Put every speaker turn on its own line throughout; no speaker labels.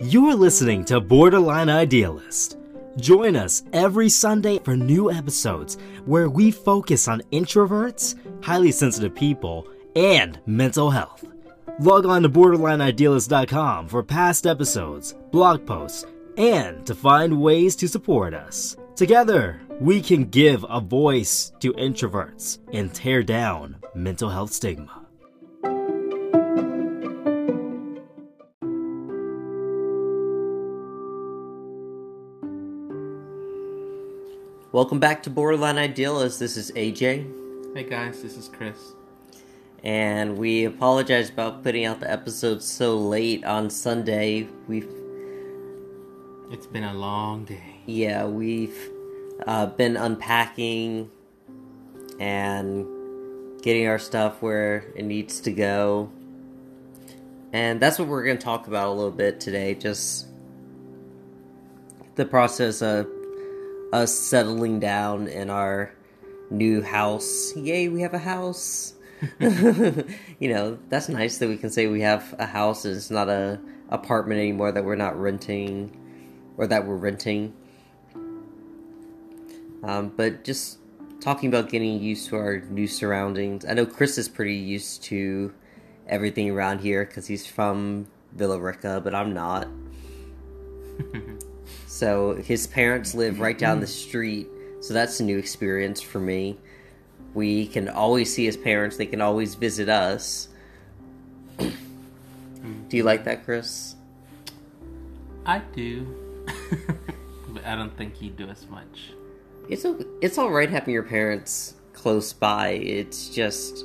You're listening to Borderline Idealist. Join us every Sunday for new episodes where we focus on introverts, highly sensitive people, and mental health. Log on to borderlineidealist.com for past episodes, blog posts, and to find ways to support us. Together, we can give a voice to introverts and tear down mental health stigma.
Welcome back to Borderline Idealist. This is AJ,
Hey guys, this is Chris.
and we apologize about putting out the episode so late on Sunday. We've
It's been a long day.
yeah, we've uh, been unpacking and getting our stuff where it needs to go, and that's what we're going to talk about a little bit today. Just the process of us settling down in our new house. Yay, we have a house. you know, that's nice that we can say we have a house and it's not a apartment anymore that we're not renting or that we're renting. Um, but just talking about getting used to our new surroundings. I know Chris is pretty used to everything around here because he's from Villa Rica, but I'm not. So his parents live right down the street, so that's a new experience for me. We can always see his parents, they can always visit us. Do you like that, Chris?
I do, but I don't think you do as much.
It's it's all right having your parents close by. It's just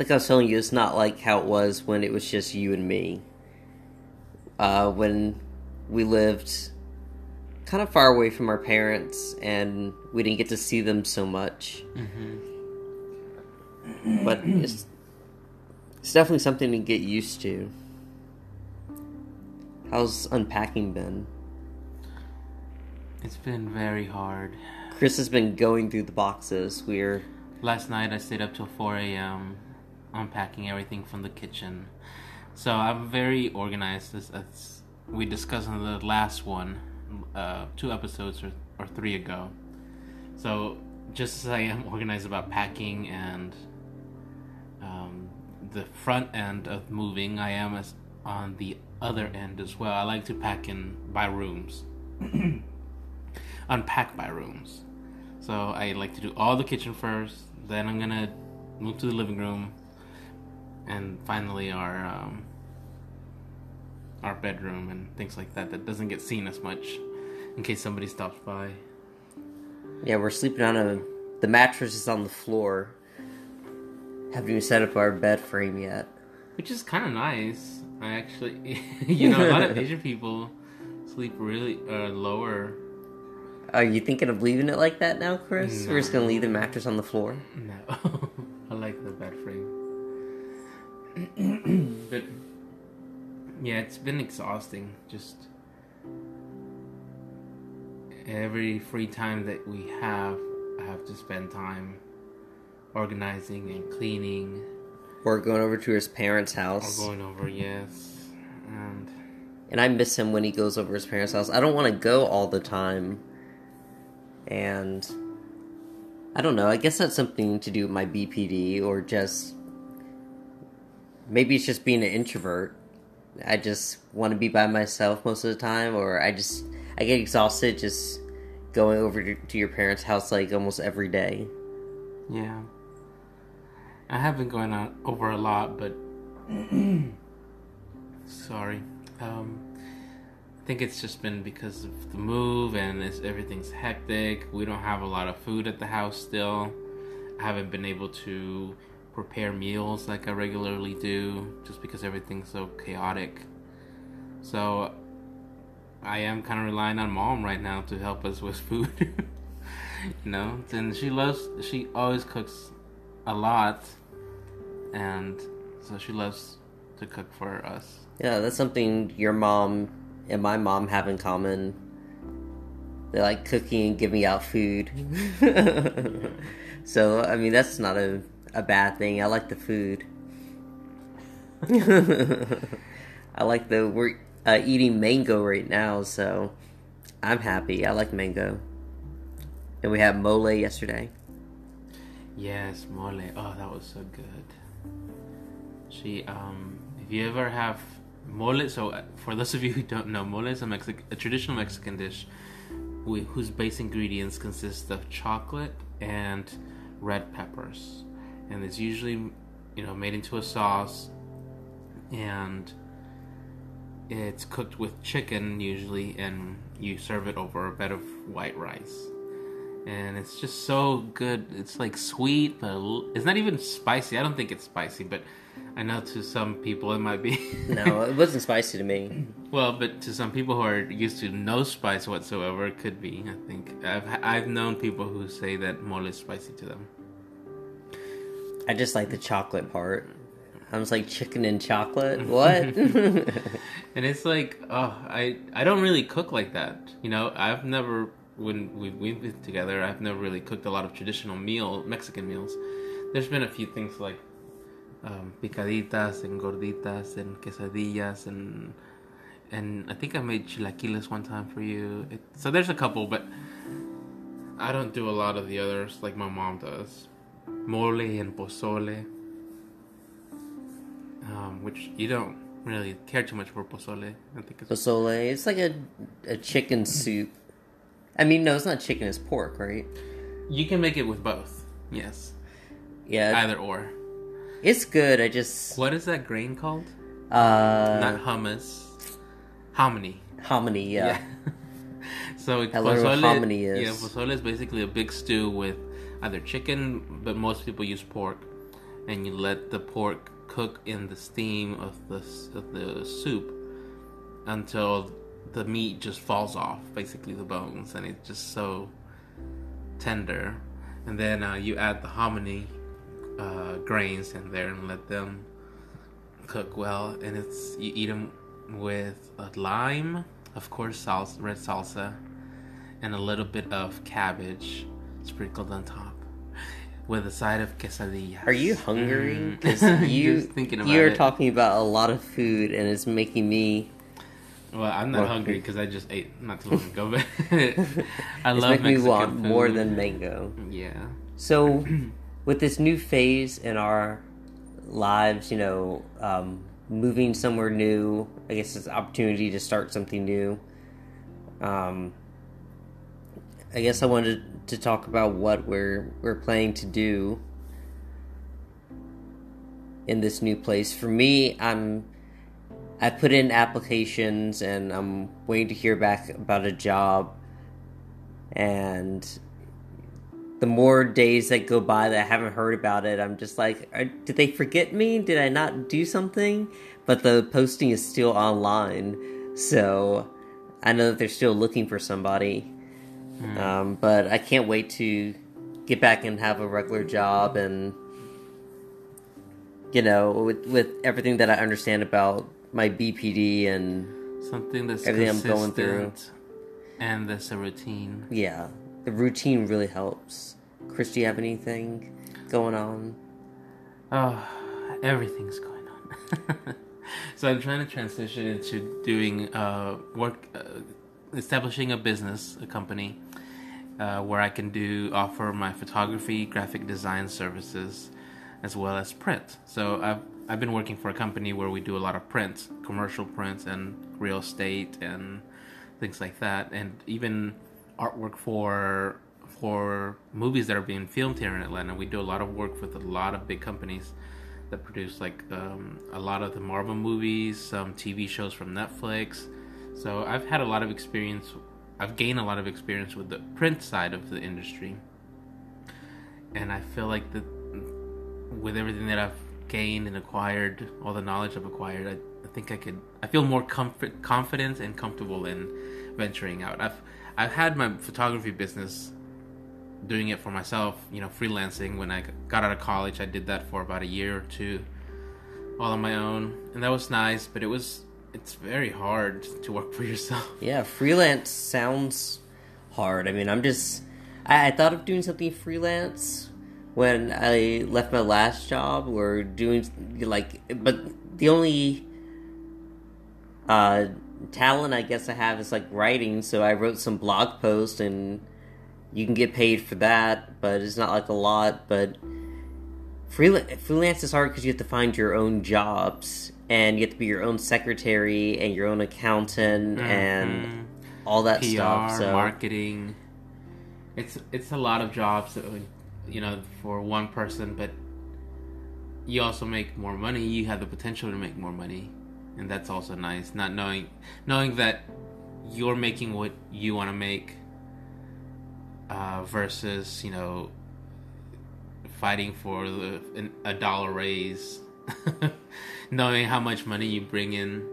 like I was telling you, it's not like how it was when it was just you and me. Uh, when we lived kind of far away from our parents and we didn't get to see them so much. Mm-hmm. But it's it's definitely something to get used to. How's unpacking been?
It's been very hard.
Chris has been going through the boxes. We're
Last night I stayed up till 4 a.m. unpacking everything from the kitchen. So I'm very organized, as we discussed in the last one, uh, two episodes or, or three ago. So just as I am organized about packing and um, the front end of moving, I am as on the other end as well. I like to pack in by rooms, unpack by rooms. So I like to do all the kitchen first. Then I'm gonna move to the living room, and finally our um, our bedroom and things like that. That doesn't get seen as much, in case somebody stops by.
Yeah, we're sleeping on a. The mattress is on the floor. Haven't even set up our bed frame yet.
which is kind of nice. I actually, you know, a lot of Asian people sleep really uh, lower.
Are you thinking of leaving it like that now, Chris? We're just gonna leave the mattress on the floor.
No, I like the bed yeah, it's been exhausting. Just every free time that we have, I have to spend time organizing and cleaning
We're going over to his parents' house.
or going over. Yes, and
and I miss him when he goes over his parents' house. I don't want to go all the time, and I don't know. I guess that's something to do with my BPD, or just maybe it's just being an introvert. I just want to be by myself most of the time, or I just I get exhausted just going over to, to your parents' house like almost every day.
Yeah. I have been going on over a lot, but sorry. Um, I think it's just been because of the move and it's, everything's hectic. We don't have a lot of food at the house still. I haven't been able to prepare meals like I regularly do just because everything's so chaotic. So I am kind of relying on mom right now to help us with food. you know, and she loves she always cooks a lot and so she loves to cook for us.
Yeah, that's something your mom and my mom have in common. They like cooking and giving out food. so, I mean, that's not a a bad thing. I like the food. I like the we're uh, eating mango right now, so I'm happy. I like mango. And we had mole yesterday.
Yes, mole. Oh, that was so good. She, um, if you ever have mole, so uh, for those of you who don't know, mole is a, Mexic- a traditional Mexican dish whose base ingredients consist of chocolate and red peppers, and it's usually, you know, made into a sauce, and it's cooked with chicken usually, and you serve it over a bed of white rice and it's just so good. It's like sweet, but it's not even spicy. I don't think it's spicy, but I know to some people it might be.
no, it wasn't spicy to me.
Well, but to some people who are used to no spice whatsoever, it could be. I think I've I've known people who say that mole is spicy to them.
I just like the chocolate part. I was like chicken and chocolate. What?
and it's like, oh, I I don't really cook like that. You know, I've never when we've, we've been together, I've never really cooked a lot of traditional meal Mexican meals. There's been a few things like um, picaditas and gorditas and quesadillas and and I think I made chilaquiles one time for you. It, so there's a couple, but I don't do a lot of the others like my mom does. Mole and pozole, um, which you don't really care too much for pozole. I think it's
pozole. It's like a a chicken soup I mean, no, it's not chicken; it's pork, right?
You can make it with both. Yes.
Yeah.
Either or.
It's good. I just.
What is that grain called?
Uh.
Not hummus. Hominy.
Hominy. Yeah.
yeah. so
pozole, hominy is.
Yeah, pozole is basically a big stew with either chicken, but most people use pork, and you let the pork cook in the steam of the of the soup until the meat just falls off, basically the bones, and it's just so tender. And then uh, you add the hominy uh, grains in there and let them cook well. And it's you eat them with a lime, of course, salsa, red salsa, and a little bit of cabbage sprinkled on top. With a side of quesadillas.
Are you hungry? Because mm. you you're it. talking about a lot of food, and it's making me
well, I'm not hungry because I just ate not too long ago, but I
love
making
me want food. more than mango.
Yeah.
So, with this new phase in our lives, you know, um, moving somewhere new, I guess it's an opportunity to start something new. Um, I guess I wanted to talk about what we're we're planning to do in this new place. For me, I'm I put in applications and I'm waiting to hear back about a job. And the more days that go by that I haven't heard about it, I'm just like, uh, did they forget me? Did I not do something? But the posting is still online, so I know that they're still looking for somebody. Mm. Um, but I can't wait to get back and have a regular job and you know with with everything that I understand about my BPD and
something that's everything I'm going through, and that's a routine.
Yeah, the routine really helps. Chris, do you have anything going on?
Oh, everything's going on. so I'm trying to transition into doing uh, work, uh, establishing a business, a company, uh, where I can do offer my photography, graphic design services, as well as print. So I've I've been working for a company where we do a lot of prints, commercial prints, and real estate and things like that, and even artwork for for movies that are being filmed here in Atlanta. We do a lot of work with a lot of big companies that produce like um, a lot of the Marvel movies, some TV shows from Netflix. So I've had a lot of experience. I've gained a lot of experience with the print side of the industry, and I feel like that with everything that I've gained and acquired, all the knowledge I've acquired, I, I think I could. I feel more comfort, confident, and comfortable in venturing out. I've I've had my photography business, doing it for myself. You know, freelancing. When I got out of college, I did that for about a year or two, all on my own, and that was nice. But it was it's very hard to work for yourself.
Yeah, freelance sounds hard. I mean, I'm just I, I thought of doing something freelance when I left my last job, we're doing like, but the only uh, talent I guess I have is like writing. So I wrote some blog posts, and you can get paid for that, but it's not like a lot. But freelance freelance is hard because you have to find your own jobs, and you have to be your own secretary and your own accountant and
Mhm.
all that
PR,
stuff. So
marketing. It's it's a lot of jobs you know, for one person, but you also make more money. You have the potential to make more money, and that's also nice. Not knowing knowing that you're making what you want to make, uh, versus you know fighting for the an, a dollar raise, knowing how much money you bring in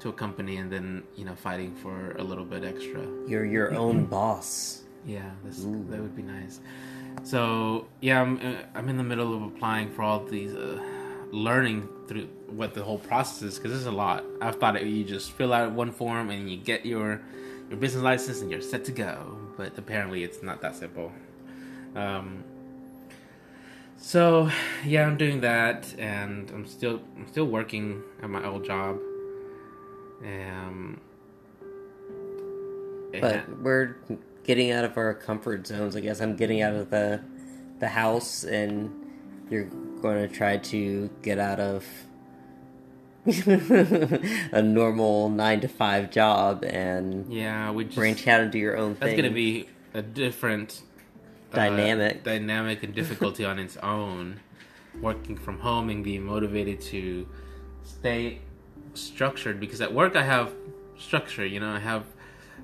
to a company and then you know fighting for a little bit extra.
You're your own boss.
yeah that would be nice. So yeah i'm uh, i'm in the middle of applying for all these uh, learning through what the whole process is because it's a lot. I've thought it, you just fill out one form and you get your your business license and you're set to go but apparently it's not that simple. Um so yeah i'm doing that and i'm still i'm still working at my old job um
But we're getting out of our comfort zones. I guess I'm getting out of the the house, and you're going to try to get out of a normal nine to five job and
yeah we just
branch out and do your own
That's
thing.
gonna be a different uh,
Dynamic.
dynamic and difficulty on its own. Working from home and being motivated to stay structured because at work I have structure. You know, I have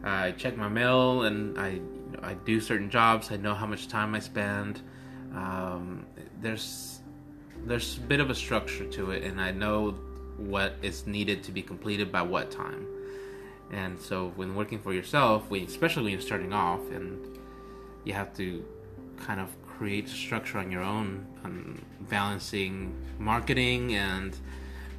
I check my mail and I I do certain jobs. I know how much time I spend. Um, there's there's a bit of a structure to it, and I know what is needed to be completed by what time. And so when working for yourself, when, especially when you're starting off, and you have to kind of create structure on your own, on balancing marketing and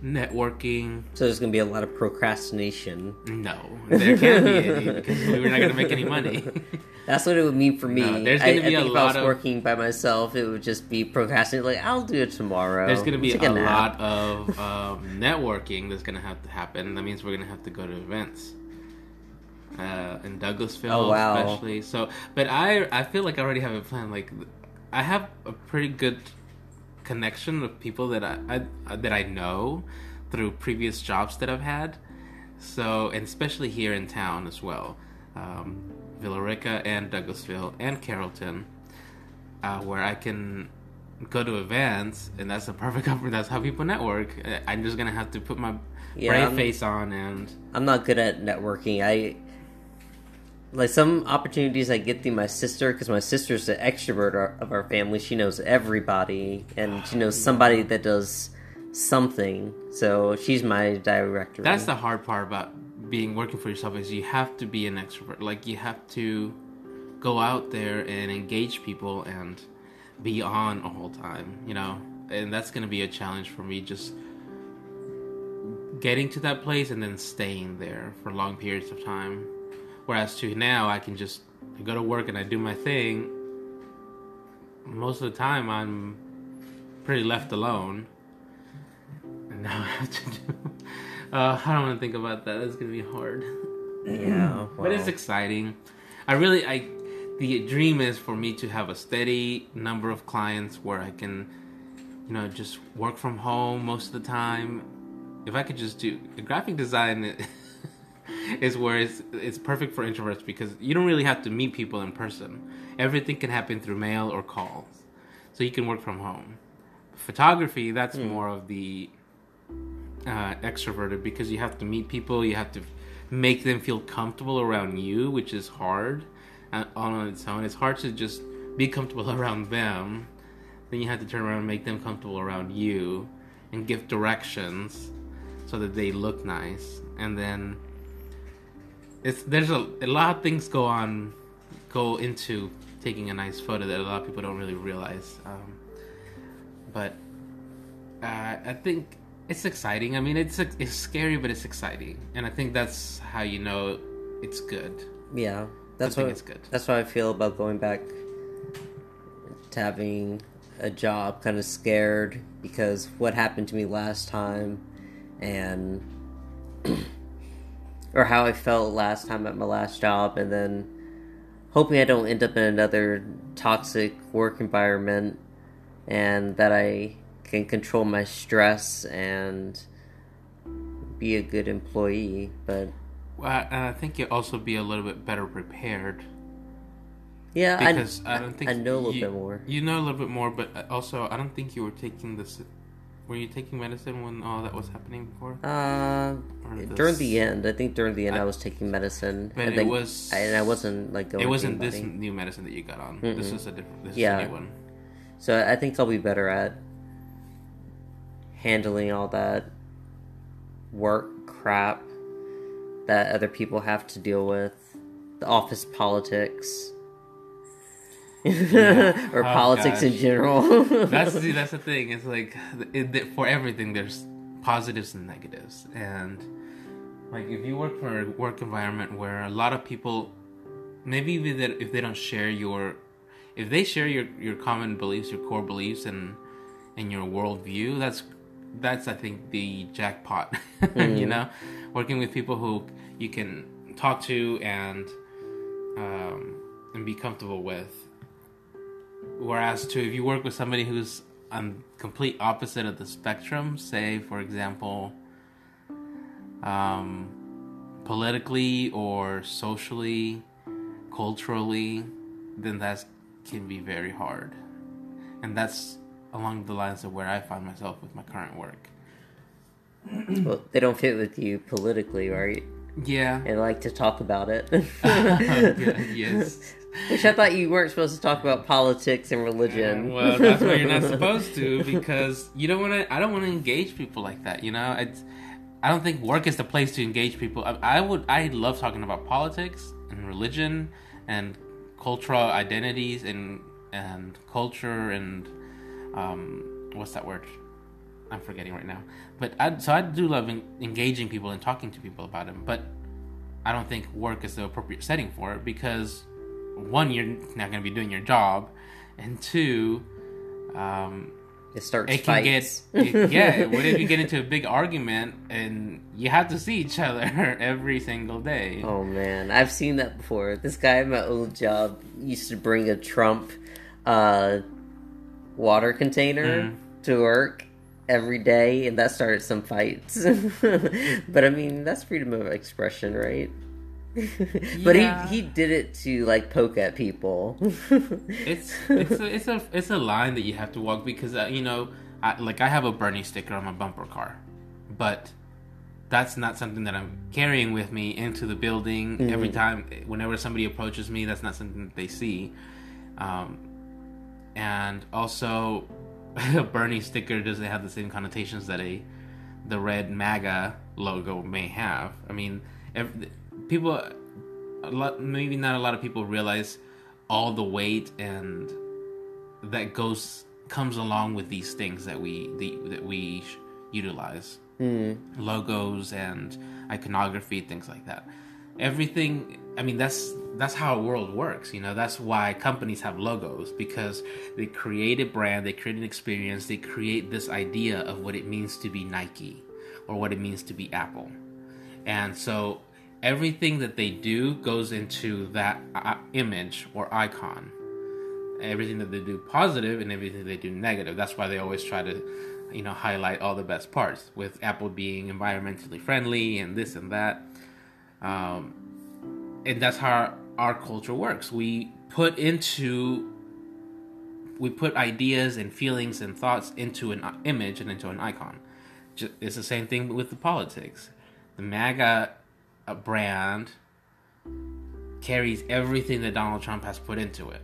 networking.
so there's going to be a lot of procrastination.
No, there can't be any because we're not going to make any money.
That's what it would mean for me.
No, there's
I,
gonna
I
be a
think if I was
lot of-
working by myself, it would just be procrastinating. Like I'll do it tomorrow.
There's going to be
Take
a lot of um, networking that's going to have to happen. That means we're going to have to go to events. Uh, in Douglasville,
Oh, wow.
especially. So, but I I feel like I already have a plan. Like, I have a pretty good connection of people that I, I that I know through previous jobs that I've had. So, and especially here in town as well, um, Villa Rica and Douglasville and Carrollton, uh, where I can go to events, and that's the perfect opportunity. That's how people network. I'm just gonna have to put my
Yeah,
brave
I'm-
face on and
I'm not good at networking. I like some opportunities I get through my sister because my sister's the extrovert of our family. She knows everybody, and she knows oh, somebody that does something. So she's my director.
That's the hard part about being working for yourself is you have to be an extrovert. Like you have to go out there and engage people and be on a whole time, you know. And that's going to be a challenge for me just getting to that place and then staying there for long periods of time. Whereas to now I can just go to work and I do my thing. Most of the time I'm pretty left alone. And now I have to do. Uh, I don't want to think about that. That's gonna be hard.
yeah,
But it's exciting. I really, I, the dream is for me to have a steady number of clients where I can, you know, just work from home most of the time. If I could just do graphic design, is where it's it's perfect for introverts because you don't really have to meet people in person. Everything can happen through mail or calls, so you can work from home. Photography, that's more of the uh, extroverted because you have to meet people, you have to make them feel comfortable around you, which is hard uh, on its own. It's hard to just be comfortable around them. Then you have to turn around and make them comfortable around you and give directions so that they look nice. And then it's there's a, a lot of things go on go into taking a nice photo that a lot of people don't really realize. Um, but uh, I think it's exciting. I mean, it's it's scary, but it's exciting, and I think that's how you know it's good.
yeah. That's what
it's good.
That's how I feel about going back to having a job, kind of scared because what happened to me last time, and or how I felt last time at my last job, and then hoping I don't end up in another toxic work environment, and that I can control my stress and be a good employee. But
Well, I, I think you'll also be a little bit better prepared
yeah, I,
because I, don't think
I know a little
you,
bit more.
You know a little bit more, but also I don't think you were taking this. Were you taking medicine when all that was happening before?
Uh, during the end, I think during the end, I,
I-
was taking medicine,
But
and
it
then,
was-
I, and I wasn't like going.
It wasn't this new medicine that you got on. This
Mm-mm.
is a different. This
Yeah.
is a new one.
So I think I'll be better at handling all that work crap that other people have to deal with, the office politics, or
Oh,
politics in general.
That's the, that's the thing. It's like it, it- for everything, there's positives and negatives, and like if you work for a work environment where a lot of people, maybe even that if they don't share your, if they share your your common beliefs, your core beliefs, and and your worldview, that's that's I think the jackpot. you know, working with people who you can talk to and um, and be comfortable with. Whereas too, if you work with somebody who's on complete opposite of the spectrum, say for example, um, politically or socially, culturally, then that can be very hard, and that's along the lines of where I find myself with my current work.
well, they don't fit with you politically, right?
Yeah.
And like to talk about it.
yes.
Which I thought you weren't supposed to talk about politics and religion.
Well, that's why you're not supposed to because you don't want to. I don't want to engage people like that. You know, it's, I don't think work is the place to engage people. I, I would. I love talking about politics and religion and cultural identities and and culture and um, what's that word? I'm forgetting right now. But I so I do love en- engaging people and talking to people about them. But I don't think work is the appropriate setting for it because one, you're not going to be doing your job, and two, um,
It starts
it can
fights.
get yeah. What if you get into a big argument and you have to see each other every single day?
Oh man, I've seen that before. This guy at my old job used to bring a Trump uh, water container
Mm.
to work every day, and that started some fights. but I mean, that's freedom of expression, right? but
Yeah.
he he did it to like poke at people.
It's it's a, it's a it's a line that you have to walk because uh, you know, I, like I have a Bernie sticker on my bumper car, but that's not something that I'm carrying with me into the building every time. Whenever somebody approaches me, that's not something that they see. Um, and also, a Bernie sticker doesn't have the same connotations that a the red MAGA logo may have. I mean, ev people, a lot, maybe not a lot of people realize all the weight and that goes comes along with these things that we the, that we sh- utilize. Hmm. Logos and iconography things like that. Everything i mean that's that's how a world works you know? That's why companies have logos because they create a brand they create an experience they create this idea of what it means to be nike or what it means to be apple. And so everything that they do goes into that uh, image or icon everything that they do positive and everything they do negative. That's why they always try to, you know, highlight all the best parts. With Apple being environmentally friendly and this and that, um, and that's how our, our culture works. We put into we put ideas and feelings and thoughts into an image and into an icon. It's the same thing with the politics. The MAGA uh, brand carries everything that Donald Trump has put into it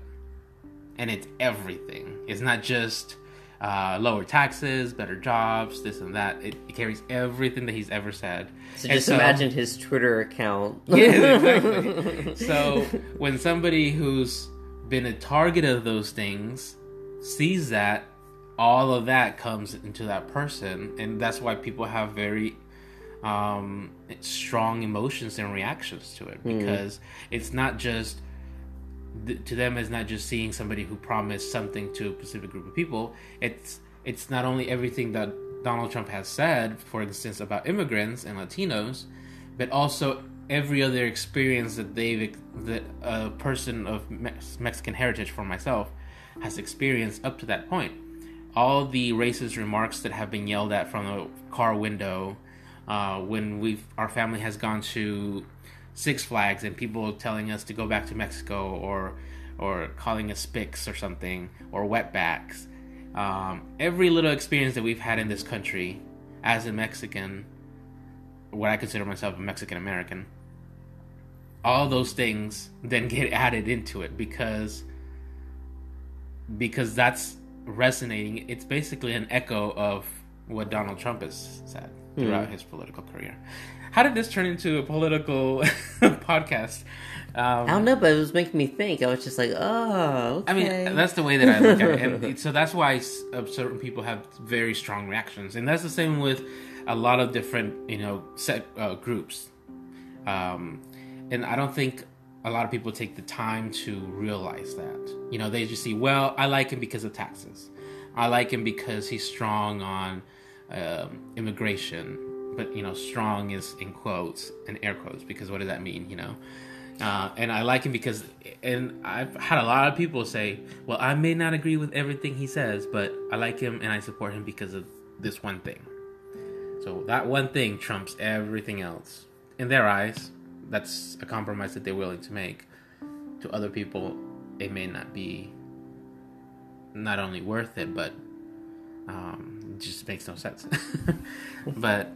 and it's everything. It's not just uh, lower taxes, better jobs, this and that. It, it carries everything that he's ever said.
so
And
just imagine his Twitter account.
Yeah, exactly. so when somebody who's been a target of those things sees that, all of that comes into that person, and that's why people have very um, strong emotions and reactions to it because it's not just to them is not just seeing somebody who promised something to a specific group of people. It's it's not only everything that Donald Trump has said, for instance, about immigrants and Latinos, but also every other experience that they've that a person of Mex- Mexican heritage, for myself, has experienced up to that point. All the racist remarks that have been yelled at from the car window uh, when we've our family has gone to Six Flags and people telling us to go back to Mexico or or calling us spics or something or wetbacks. Um, every little experience that we've had in this country as a Mexican, what I consider myself a Mexican American, all those things then get added into it because because that's resonating. It's basically an echo of what Donald Trump has said throughout his political career. How did this turn into a political podcast? Um,
I don't know, but it was making me think. I was just like, oh, okay.
I mean, that's the way that I look at it, and so that's why uh, certain people have very strong reactions, and that's the same with a lot of different, you know, set uh, groups. Um, and I don't think a lot of people take the time to realize that. You know, they just see, well, I like him because of taxes. I like him because he's strong on um, immigration, but you know, strong is in quotes and air quotes because what does that mean? You know. Uh, and I like him because, and I've had a lot of people say, "Well, I may not agree with everything he says, but I like him and I support him because of this one thing." So that one thing trumps everything else in their eyes. That's a compromise that they're willing to make. To other people, it may not be not only worth it, but um, just makes no sense. but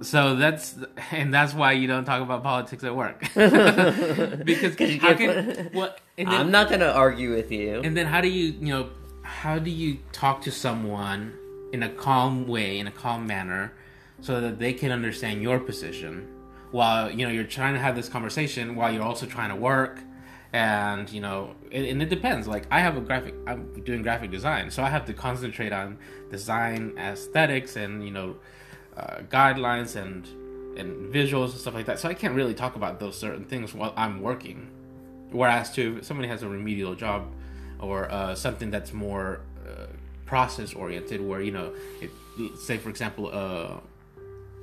so that's and that's why you don't talk about politics at work because
you
how can well then,
I'm not gonna argue with you.
and then how do you you know how do you talk to someone in a calm way in a calm manner so that they can understand your position while you know you're trying to have this conversation while you're also trying to work and you know and, and it depends. Like i have a graphic i'm doing graphic design so i have to concentrate on design aesthetics and you know uh, guidelines and and visuals and stuff like that. So i can't really talk about those certain things while i'm working. Whereas to if somebody has a remedial job or uh, something that's more uh, process oriented where you know if, say for example uh,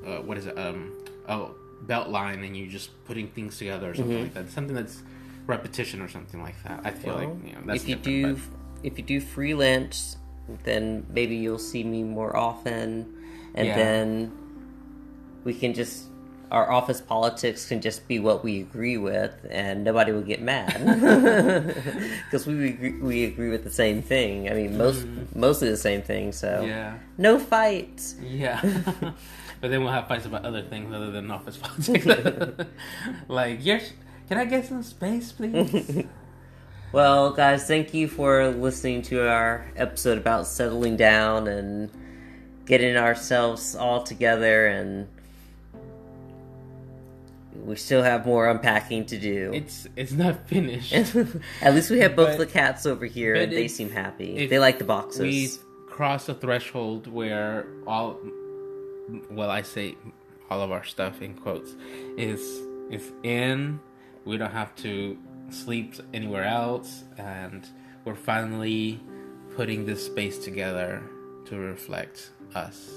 uh, what is it um oh belt line and you're just putting things together or something like that. Something that's repetition or something like that i feel
Well,
like you know that's
if you do, if you do freelance, then maybe you'll see me more often, and
Yeah.
then we can just our office politics can just be what we agree with, and nobody will get mad because we agree, we agree with the same thing. I mean, most mm-hmm. mostly the same thing. So
yeah
no fights.
Yeah. but then we'll have fights about other things other than office politics. like, yes, can I get some space, please?
Well, guys, thank you for listening to our episode about settling down and getting ourselves all together and we still have more unpacking to do.
it's it's not finished.
At least we have both
But-
the cats over here and they seem happy. They like the boxes.
We've crossed a threshold where all, well, I say all of our stuff in quotes is is in. We don't have to sleep anywhere else, and we're finally putting this space together to reflect us.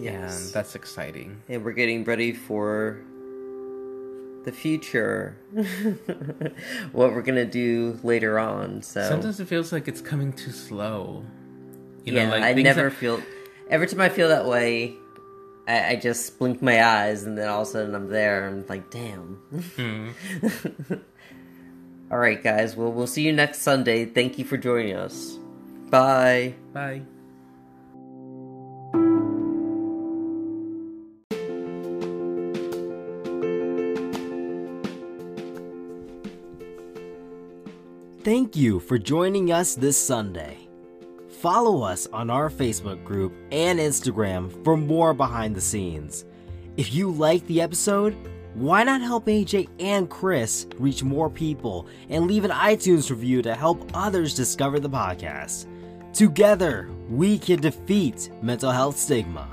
Yes.
And that's exciting.
and we're getting ready for the future. what we're gonna do later on. So
Sometimes it feels like it's coming too slow. You
yeah,
know, like
I never feel. Every time I feel that way, I, I just blink my eyes, and then all of a sudden I'm there. and I'm like, damn.
Hmm.
all right, guys. Well, we'll see you next Sunday. Thank you for joining us. Bye.
Bye.
Thank you for joining us this Sunday. Follow us on our Facebook group and Instagram for more behind the scenes. If you like the episode, why not help AJ and Chris reach more people and leave an iTunes review to help others discover the podcast? Together, we can defeat mental health stigma.